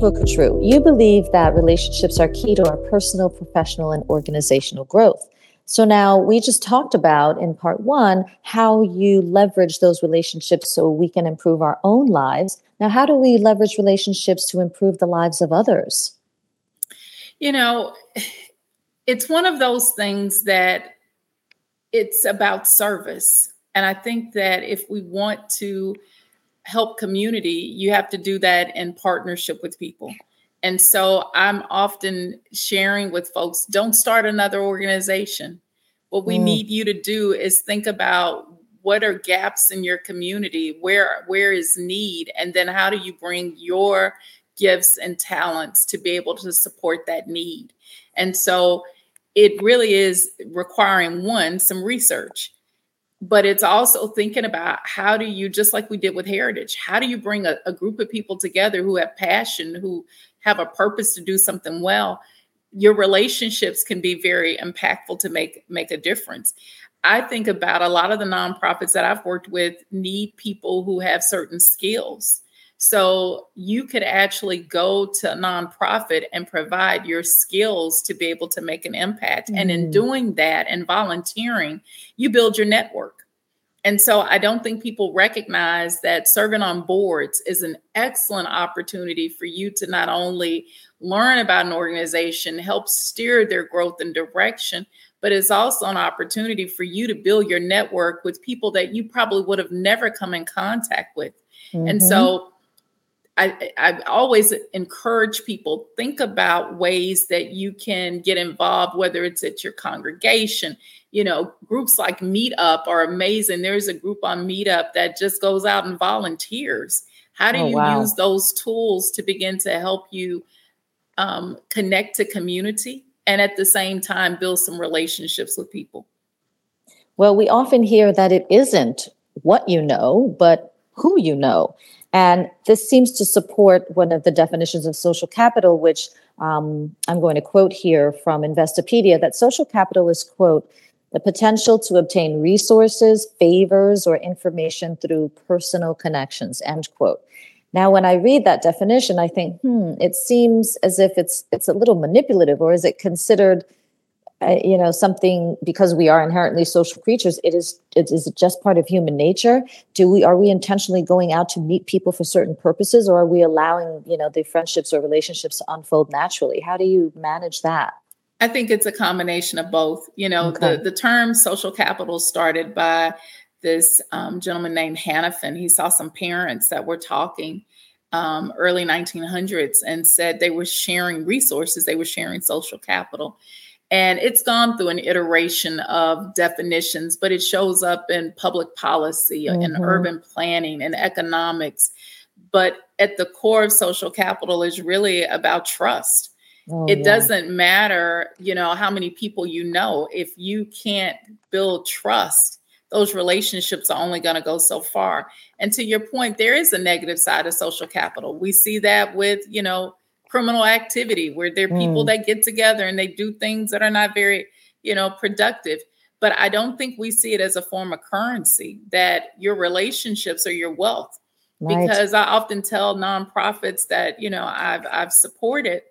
Dr. Booker-Drew, you believe that relationships are key to our personal, professional, and organizational growth. So now we just talked about in part one how you leverage those relationships so we can improve our own lives. Now, how do we leverage relationships to improve the lives of others? You know, it's one of those things that it's about service. And I think that if we want to help community, you have to do that in partnership with people. And so I'm often sharing with folks don't start another organization. What we mm. need you to do is think about what are gaps in your community where where is need and then how do you bring your gifts and talents to be able to support that need and so it really is requiring one some research but it's also thinking about how do you just like we did with heritage how do you bring a, a, group of people together who have passion who have a purpose to do something well? Your relationships can be very impactful to make make a difference. I think about a lot of the nonprofits that i've worked with need people who have certain skills so you could actually go to a nonprofit and provide your skills to be able to make an impact. Mm. And in mm. doing that and volunteering, you build your network. And so I don't think people recognize that serving on boards is an excellent opportunity for you to not only learn about an organization, help steer their growth and direction, but it's also an opportunity for you to build your network with people that you probably would have never come in contact with. Mm-hmm. And so I, I always encourage people think about ways that you can get involved, whether it's at your congregation. You know, groups like Meetup are amazing. There's a group on Meetup that just goes out and volunteers. How do oh, you wow. use those tools to begin to help you um, connect to community and at the same time build some relationships with people? Well, we often hear that it isn't what you know, but who you know. And this seems to support one of the definitions of social capital, which um, I'm going to quote here from Investopedia that social capital is, quote, the potential to obtain resources, favors, or information through personal connections, end quote. Now, when I read that definition, I think, hmm, it seems as if it's it's a little manipulative, or is it considered you know something because we are inherently social creatures it is it is just part of human nature. Do we are we intentionally going out to meet people for certain purposes or are we allowing you know the friendships or relationships to unfold naturally? How do you manage that? I think it's a combination of both. You know okay. the, the term social capital started by this um, gentleman named Hanifan. He saw some parents that were talking um, early 1900s and said they were sharing resources, they were sharing social capital. And it's gone through an iteration of definitions, but it shows up in public policy, mm-hmm. in urban planning, and economics. But at the core of social capital is really about trust. Oh, it yeah. doesn't matter, you know, how many people you know. If you can't build trust, those relationships are only going to go so far. And to your point, there is a negative side of social capital. We see that with, you know, criminal activity where there are people mm. that get together and they do things that are not very, you know, productive. But I don't think we see it as a form of currency that your relationships are your wealth. Right. Because I often tell nonprofits that, you know, I've I've supported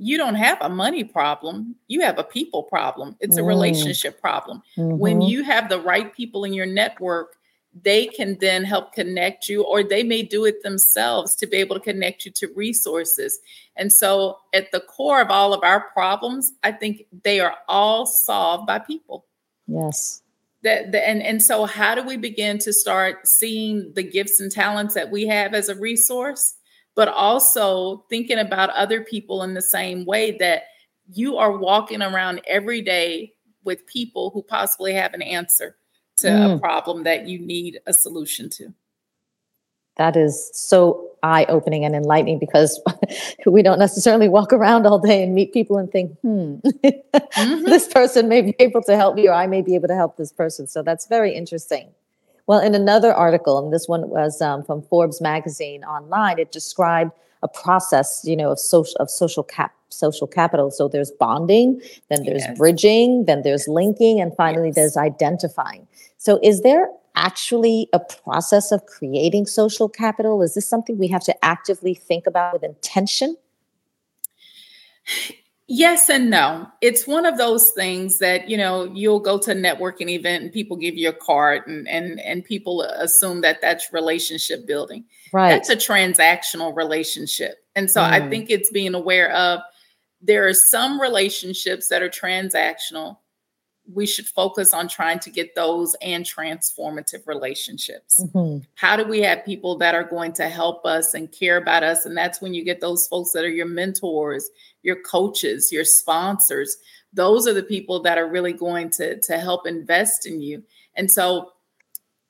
you don't have a money problem you have a people problem it's a mm. relationship problem mm-hmm. when you have the right people in your network they can then help connect you, or they may do it themselves to be able to connect you to resources. And so, at the core of all of our problems, I think they are all solved by people. Yes. That, the, and and so how do we begin to start seeing the gifts and talents that we have as a resource but also thinking about other people in the same way that you are walking around every day with people who possibly have an answer to mm. a problem that you need a solution to. That is so eye opening and enlightening because we don't necessarily walk around all day and meet people and think, hmm, mm-hmm. this person may be able to help me or I may be able to help this person. So that's very interesting. Well, in another article, and this one was um, from Forbes magazine online, it described a process, you know, of social of social cap social capital. So there's bonding, then there's yes. bridging, then there's linking, and finally yes. there's identifying. So is there actually a process of creating social capital? Is this something we have to actively think about with intention? Yes and no. It's one of those things that, you know, you'll go to a networking event and people give you a card and and and people assume that that's relationship building. Right. That's a transactional relationship. And so mm. I think it's being aware of there are some relationships that are transactional we should focus on trying to get those and transformative relationships. Mm-hmm. How do we have people that are going to help us and care about us? And that's when you get those folks that are your mentors, your coaches, your sponsors. Those are the people that are really going to, to help invest in you. And so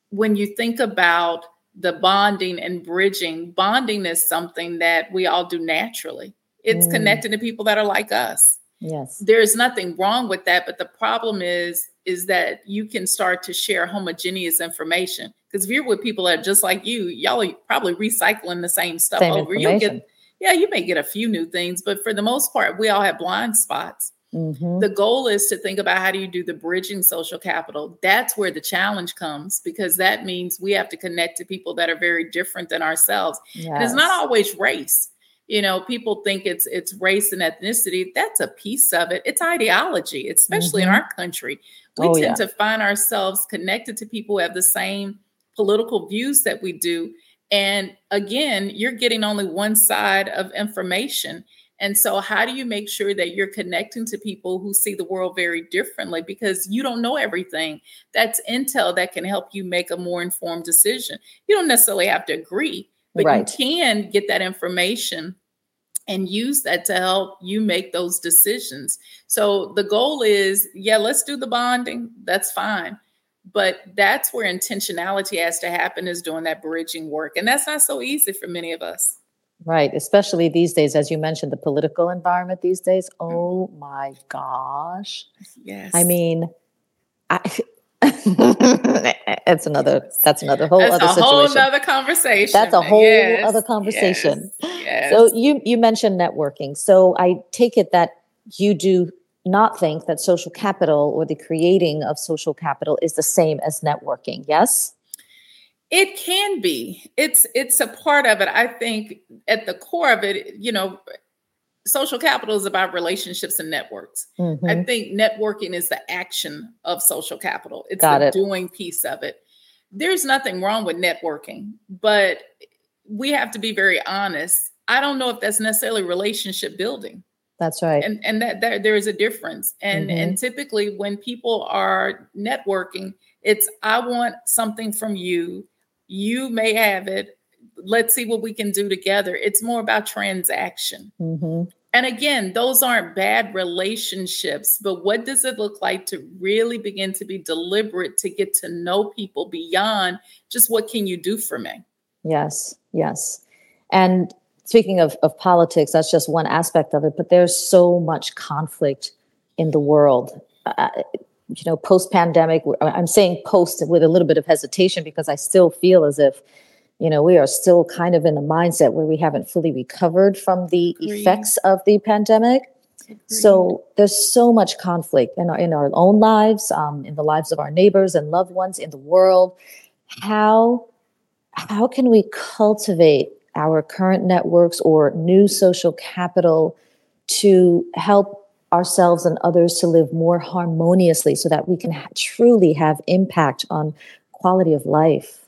when you think about the bonding and bridging, bonding is something that we all do naturally. It's mm. connecting to people that are like us Yes. There's nothing wrong with that, but the problem is is that you can start to share homogeneous information. Because if you're with people that are just like you, y'all are probably recycling the same stuff same over. You get yeah, you may get a few new things, but for the most part, we all have blind spots. Mm-hmm. The goal is to think about how do you do the bridging social capital. That's where the challenge comes because that means we have to connect to people that are very different than ourselves. Yes. And it's not always race you know people think it's it's race and ethnicity. That's a piece of it. It's ideology especially mm-hmm. in our country. We oh, tend yeah. to find ourselves connected to people who have the same political views that we do. And again you're getting only one side of information. And so how do you make sure that you're connecting to people who see the world very differently? Because you don't know everything. That's intel that can help you make a more informed decision. You don't necessarily have to agree but right. you can get that information and use that to help you make those decisions. So the goal is, yeah, let's do the bonding. That's fine. But that's where intentionality has to happen is doing that bridging work. And that's not so easy for many of us. Right. Especially these days, as you mentioned, the political environment these days. Mm. Oh my gosh. Yes. I mean, I, it's another that's another whole that's other a situation. whole other conversation. That's a whole yes. other conversation. Yes. Yes. So you you mentioned networking. So I take it that you do not think that social capital or the creating of social capital is the same as networking. Yes? It can be. It's it's a part of it. I think at the core of it, you know, social capital is about relationships and networks. Mm-hmm. I think networking is the action of social capital. It's Got the it. doing piece of it. There's nothing wrong with networking, but we have to be very honest. I don't know if that's necessarily relationship building. That's right. And and that, that there is a difference. And mm-hmm. and typically when people are networking, it's I want something from you. You may have it let's see what we can do together. It's more about transaction. Mm-hmm. And again, those aren't bad relationships, but what does it look like to really begin to be deliberate to get to know people beyond just what can you do for me? Yes, yes. And speaking of, of politics, that's just one aspect of it, but there's so much conflict in the world. Uh, you know, post pandemic, I'm saying post with a little bit of hesitation because I still feel as if you know, we are still kind of in a mindset where we haven't fully recovered from the Agreed. effects of the pandemic. Agreed. So there's so much conflict in our in our own lives, um, in the lives of our neighbors and loved ones, in the world. How how can we cultivate our current networks or new social capital to help ourselves and others to live more harmoniously so that we can ha- truly have impact on quality of life?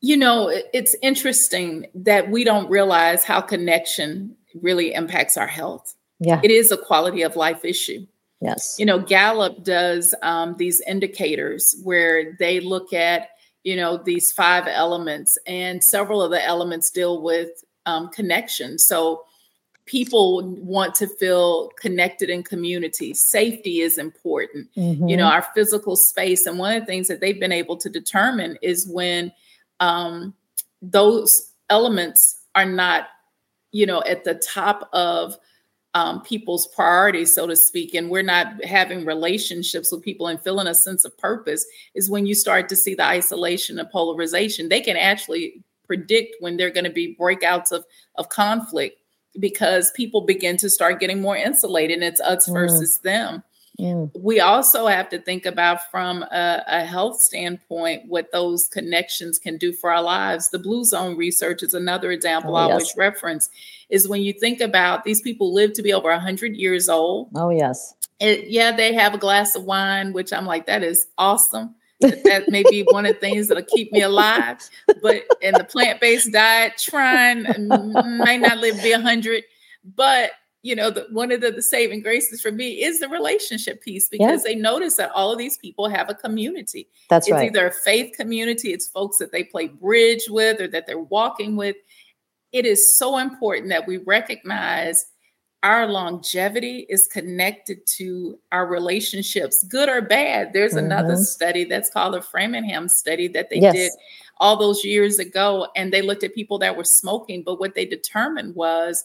You know, it's interesting that we don't realize how connection really impacts our health. Yeah. It is a quality of life issue. Yes. You know, Gallup does um, these indicators where they look at, you know, these five elements, and several of the elements deal with um, connection. So people want to feel connected in community. Safety is important. Mm-hmm. You know, our physical space. And one of the things that they've been able to determine is when um, those elements are not, you know, at the top of um, people's priorities, so to speak, and we're not having relationships with people and feeling a sense of purpose, is when you start to see the isolation and polarization. They can actually predict when they're going to be breakouts of, of conflict because people begin to start getting more insulated and it's us mm. versus them. Mm. We also have to think about from a, a, health standpoint what those connections can do for our lives. The Blue Zone research is another example oh, I always reference. Is when you think about these people live to be over 100 years old. Oh, yes. It, yeah, they have a glass of wine, which I'm like, that is awesome. that, that may be one of the things that'll keep me alive. But in the plant based diet, trying might not live to be 100, but you know, the, one of the, the, saving graces for me is the relationship piece because yeah. they notice that all of these people have a community. That's it's right. either a faith community, it's folks that they play bridge with or that they're walking with. It is so important that we recognize our longevity is connected to our relationships, good or bad. There's mm-hmm. another study that's called the Framingham study that they yes. did all those years ago, and they looked at people that were smoking, but what they determined was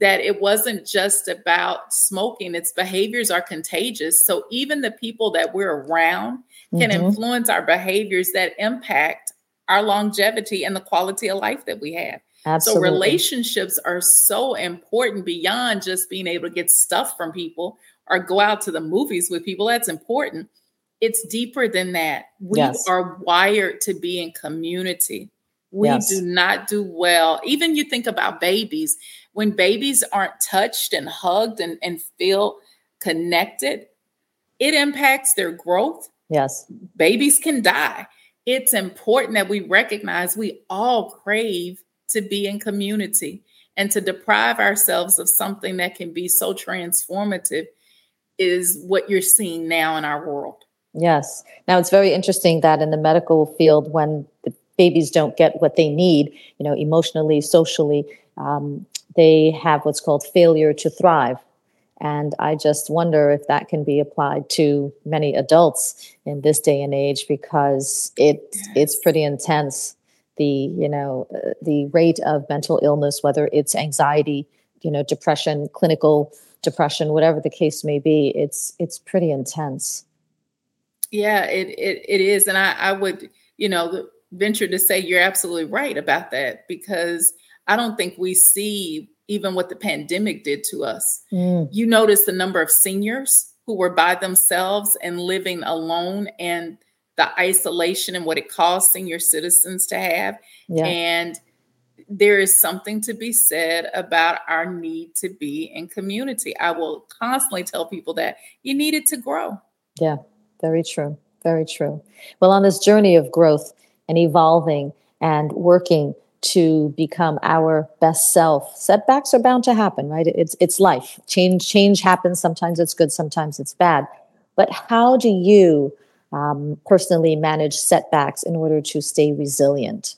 that it wasn't just about smoking, its behaviors are contagious. So even the people that we're around can mm-hmm. influence our behaviors that impact our longevity and the quality of life that we have. Absolutely. So relationships are so important beyond just being able to get stuff from people or go out to the movies with people. That's important. It's deeper than that. We yes. are wired to be in community. We yes. do not do well. Even you think about babies when babies aren't touched and hugged and, and feel connected, it impacts their growth. Yes. Babies can die. It's important that we recognize we all crave to be in community and to deprive ourselves of something that can be so transformative is what you're seeing now in our world. Yes. Now it's very interesting that in the medical field, when babies don't get what they need, you know, emotionally, socially, um, they have what's called failure to thrive. And I just wonder if that can be applied to many adults in this day and age because it yes. it's pretty intense. The you know uh, the rate of mental illness, whether it's anxiety, you know, depression, clinical depression, whatever the case may be, it's it's pretty intense. Yeah, it it, it is, and I, I would you know venture to say you're absolutely right about that because I don't think we see even what the pandemic did to us. Mm. You notice the number of seniors who were by themselves and living alone and the isolation and what it caused senior citizens to have. Yeah. And there is something to be said about our need to be in community. I will constantly tell people that you need it to grow. Yeah, very true. Very true. Well, on this journey of growth and evolving and working to become our best self. Setbacks are bound to happen right? It's it's life. Change change happens. Sometimes it's good sometimes it's bad. But how do you um, personally manage setbacks in order to stay resilient?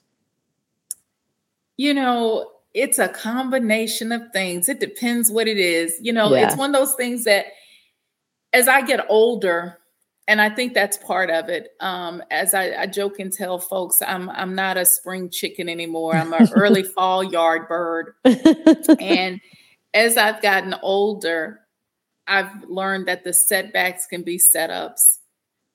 You know it's a combination of things. It depends what it is. You know yeah. it's one of those things that as i get older and I think that's part of it. Um, as I, I, joke and tell folks, I'm I'm not a spring chicken anymore. I'm an early fall yard bird. and as I've gotten older, I've learned that the setbacks can be setups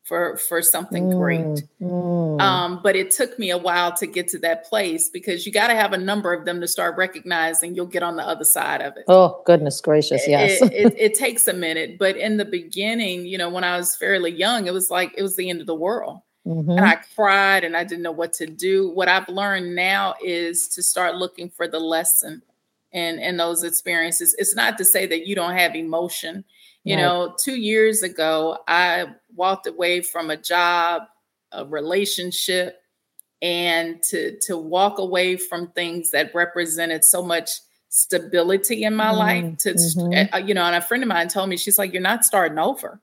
for for something mm, great. Mm. Um, but it took me a while to get to that place because you got to have a number of them to start recognizing you'll get on the other side of it. Oh goodness gracious, yes. It, it, it takes a minute, but in the beginning, you know, when I was fairly young, it was like it was the end of the world. Mm-hmm. And I cried and I didn't know what to do. What I've learned now is to start looking for the lesson in in those experiences. It's not to say that you don't have emotion you right. know, two years ago, I walked away from a job a relationship and to to walk away from things that represented so much stability in my mm-hmm. life to mm-hmm. Uh, you know and a friend of mine told me she's like you're not starting over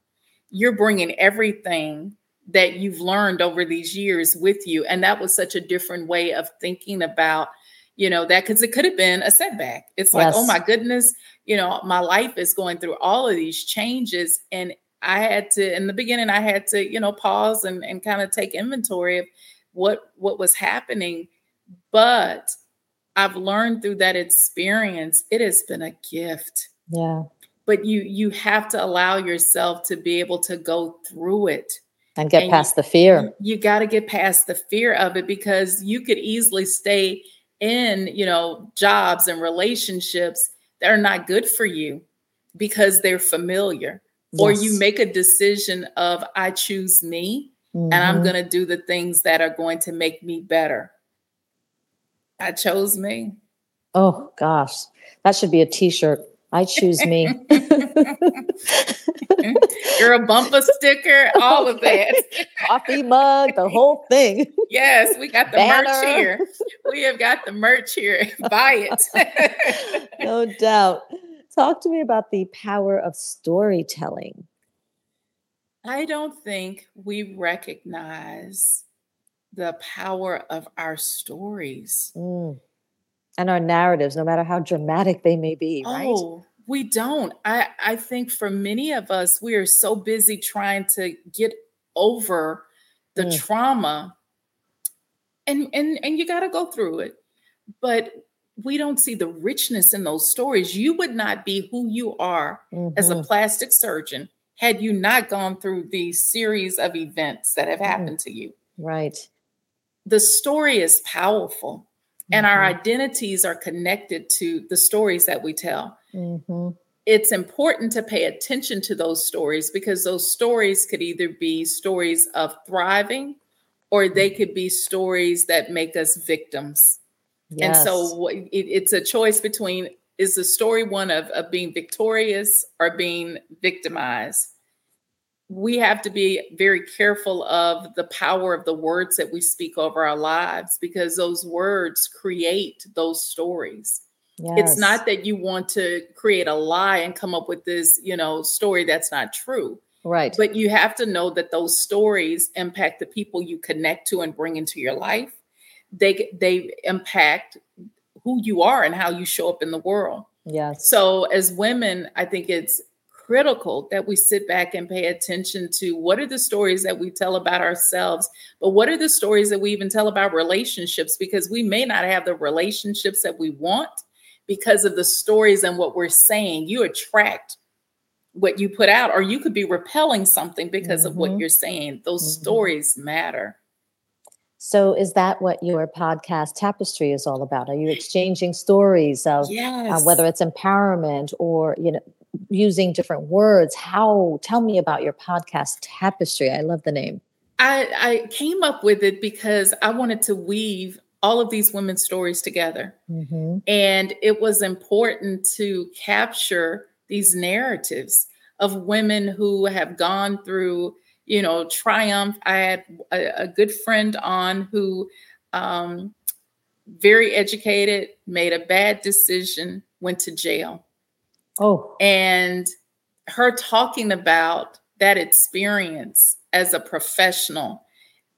you're bringing everything that you've learned over these years with you and that was such a different way of thinking about you know that because it could have been a setback it's like oh oh my goodness you know my life is going through all of these changes and i had to in the beginning i had to you know pause and, and kind of take inventory of what what was happening. But i've learned through that experience it has been a gift. Yeah. But you you have to allow yourself to be able to go through it. And get and past you, the fear. you, you got to get past the fear of it because you could easily stay in you know jobs and relationships that are not good for you because they're familiar yes. or you make a decision of i choose me mm-hmm. and i'm mm-hmm. going to do the things that are going to make me better i chose me oh gosh that should be a t-shirt I choose me. You're a bumper sticker, all of that. Coffee mug, the whole thing. Yes, we got the Banner. merch here. We have got the merch here. Buy it. no doubt. Talk to me about the power of storytelling. I don't think we recognize the power of our stories. Mm and our narratives, no matter how dramatic they may be, right? Oh, we don't. I, I think for many of us, we are so busy trying to get over the mm. trauma. And and and you gotta go through it. But we don't see the richness in those stories. You would not be who you are mm-hmm. as a mm-hmm. plastic surgeon had you not gone through these series of events that have mm. happened to you. Right. The story is powerful and our mm-hmm. identities are connected to the stories that we tell. Mm-hmm. It's important to pay attention to those stories because those stories could either be stories of thriving or they could be stories that make us victims. Yes. And so it, it's a choice between is the story one of, of being victorious or being victimized? we have to be very careful of the power of the words that we speak over our lives because those words create those stories. Yes. It's not that you want to create a lie and come up with this, you know, story that's not true. Right. But you have to know that those stories impact the people you connect to and bring into your life. They they impact who you are and how you show up in the world. Yes. So as women, I think it's critical that we sit back and pay attention to what are the stories that we tell about ourselves, but what are the stories that we even tell about relationships? Because we may not have the relationships that we want because of the stories and what we're saying. You attract what you put out, or you could be repelling something because mm-hmm. of what mm-hmm. you're saying. Those mm-hmm. stories matter. So, is that what your podcast tapestry is all about? Are you exchanging stories of uh, yes. uh, whether it's empowerment or you know using different words. How tell me about your podcast tapestry. I love the name. I, I came up with it because I wanted to weave all of these women's stories together. Mm-hmm. And it was important to capture these narratives of women who have gone through, you know, triumph. I had a, a good friend on who, um, very educated, made a bad decision, went to jail. Oh. And her talking about that experience as a professional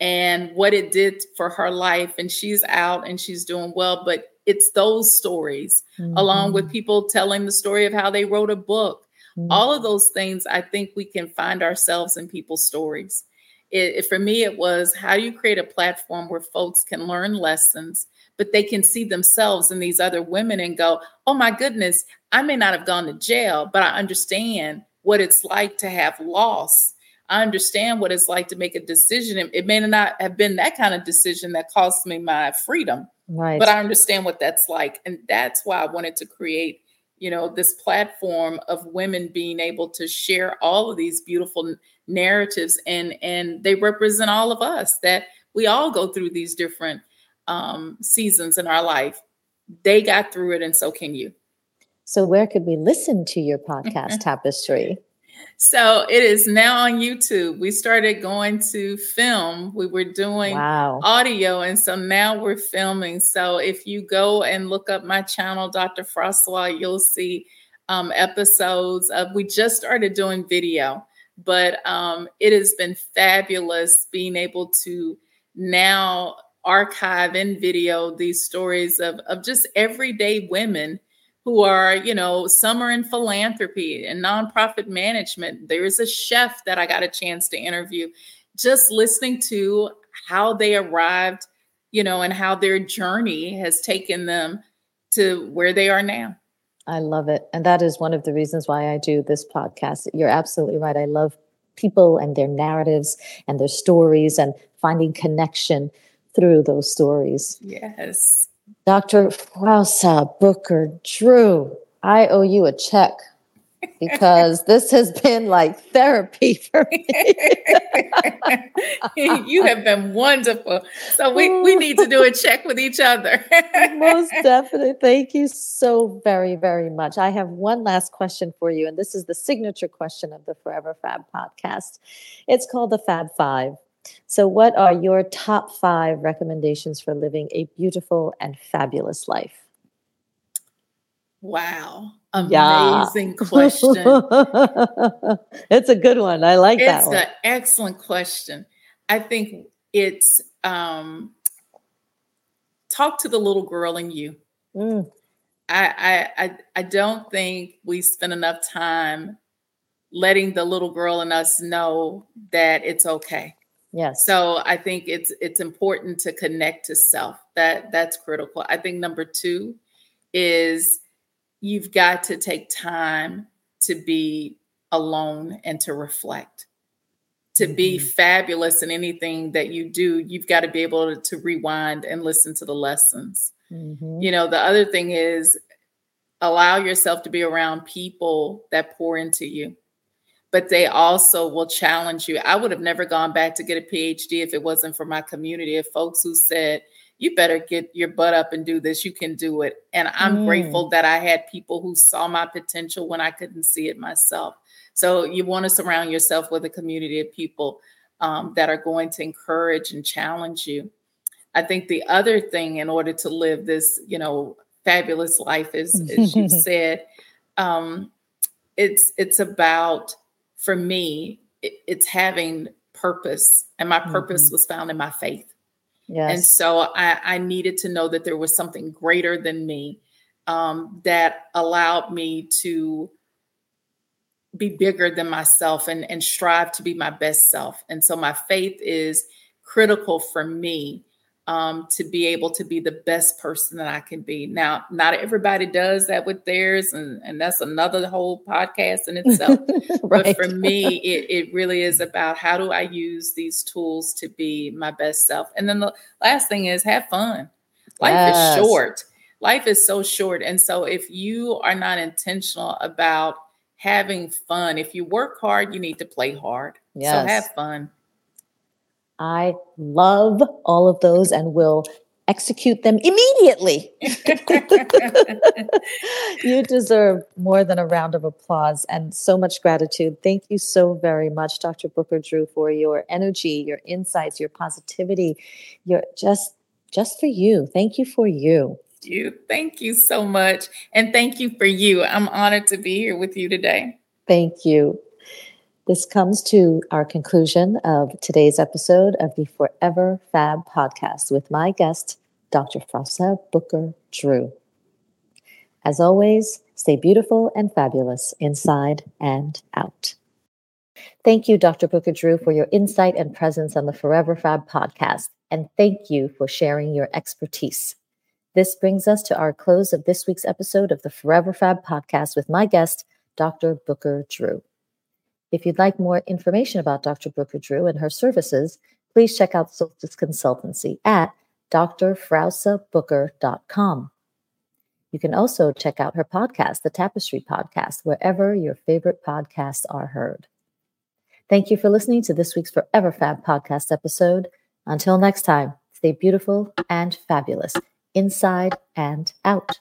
and what it did for her life. And she's out and she's doing well. But it's those stories, mm-hmm. along with mm-hmm. people telling the story of how they wrote a book. Mm-hmm. All of those things, I think we can find ourselves in people's stories. It, it, for me, it was how do you create a platform where folks can learn lessons, but they can see themselves in these other women and go, oh my goodness, I may not have gone to jail, but I understand what it's like to have loss. I understand what it's like to make a decision. It may not have been that kind of decision that cost me my freedom, right. but I understand what that's like. And that's why I wanted to create, you know, this platform of women being able to share all of these beautiful narratives and and they represent all of us that we all go through these different um, seasons in our life. They got through it, and so can you. So, where could we listen to your podcast, Tapestry? So it is now on YouTube. We started going to film. We were doing wow. audio, and so now we're filming. So if you go and look up my channel, Dr. Froswa, you'll see um, episodes of. We just started doing video, but um, it has been fabulous being able to now archive in video these stories of of just everyday women who are, you know, some are in philanthropy and nonprofit management. There's a chef that I got a chance to interview. Just listening to how they arrived, you know, and how their journey has taken them to where they are now. I love it. And that is one of the reasons why I do this podcast. You're absolutely right. I love people and their narratives and their stories and finding connection through those stories. Yes. Dr. Froswa Booker Drew, I owe you a check because this has been like therapy for me. you have been wonderful. So we, we need to do a check with each other. Most definitely. Thank you so very, very much. I have one last question for you, and this is the signature question of the Forever Fab podcast. It's called the Fab Five. So, what are your top five recommendations for living a beautiful and fabulous life? Wow. Amazing yeah. question. it's a good one. I like it's that. It's an excellent question. I think it's um, talk to the little girl in you. Mm. I, I I I don't think we spend enough time letting the little girl in us know that it's okay. Yes. So I think it's it's important to connect to self. That that's critical. I think number 2 is you've got to take time to be alone and to reflect. To mm-hmm. be fabulous in anything that you do, you've got to be able to, to rewind and listen to the lessons. Mm-hmm. You know, the other thing is allow yourself to be around people that pour into you but they also will challenge you. I would have never gone back to get a PhD if it wasn't for my community of folks who said, you better get your butt up and do this. You can do it. And I'm mm. grateful that I had people who saw my potential when I couldn't see it myself. So you want to surround yourself with a community of people um, that are going to encourage and challenge you. I think the other thing, in order to live this, you know, fabulous life, is as you said, um, it's it's about for me, it, it's having purpose, and my purpose mm-hmm. was found in my faith. Yes. And so I, I, needed to know that there was something greater than me um, that allowed me to be bigger than myself and, and strive to be my best self. And so my faith is critical for me um, to be able to be the best person that I can be. Now, not everybody does that with theirs, and, and that's another whole podcast in itself. right. But for me, it, it really is about how do I use these tools to be my best self. And then the last thing is have fun. Life yes. is short. Life is so short. And so if you are not intentional about having fun, if you work hard, you need to play hard. Yes. So have fun. I love all of those and will execute them immediately. you deserve more than a round of applause and so much gratitude. Thank you so very much, Dr. Booker Drew, for your energy, your insights, your positivity, your just just for you. Thank you for you. You. Thank you so much. And thank you for you. I'm honored to be here with you today. Thank you. This comes to our conclusion of today's episode of the Forever Fab podcast with my guest, Dr. Froswa Booker Drew. As always, stay beautiful and fabulous inside and out. Thank you, Dr. Booker Drew, for your insight and presence on the Forever Fab podcast, and thank you for sharing your expertise. This brings us to our close of this week's episode of the Forever Fab podcast with my guest, Dr. Booker Drew. If you'd like more information about Dr. Booker Drew and her services, please check out Soulstice Consultancy at drfrausabooker.com. You can also check out her podcast, The Tapestry Podcast, wherever your favorite podcasts are heard. Thank you for listening to this week's Forever Fab podcast episode. Until next time, stay beautiful and fabulous, inside and out.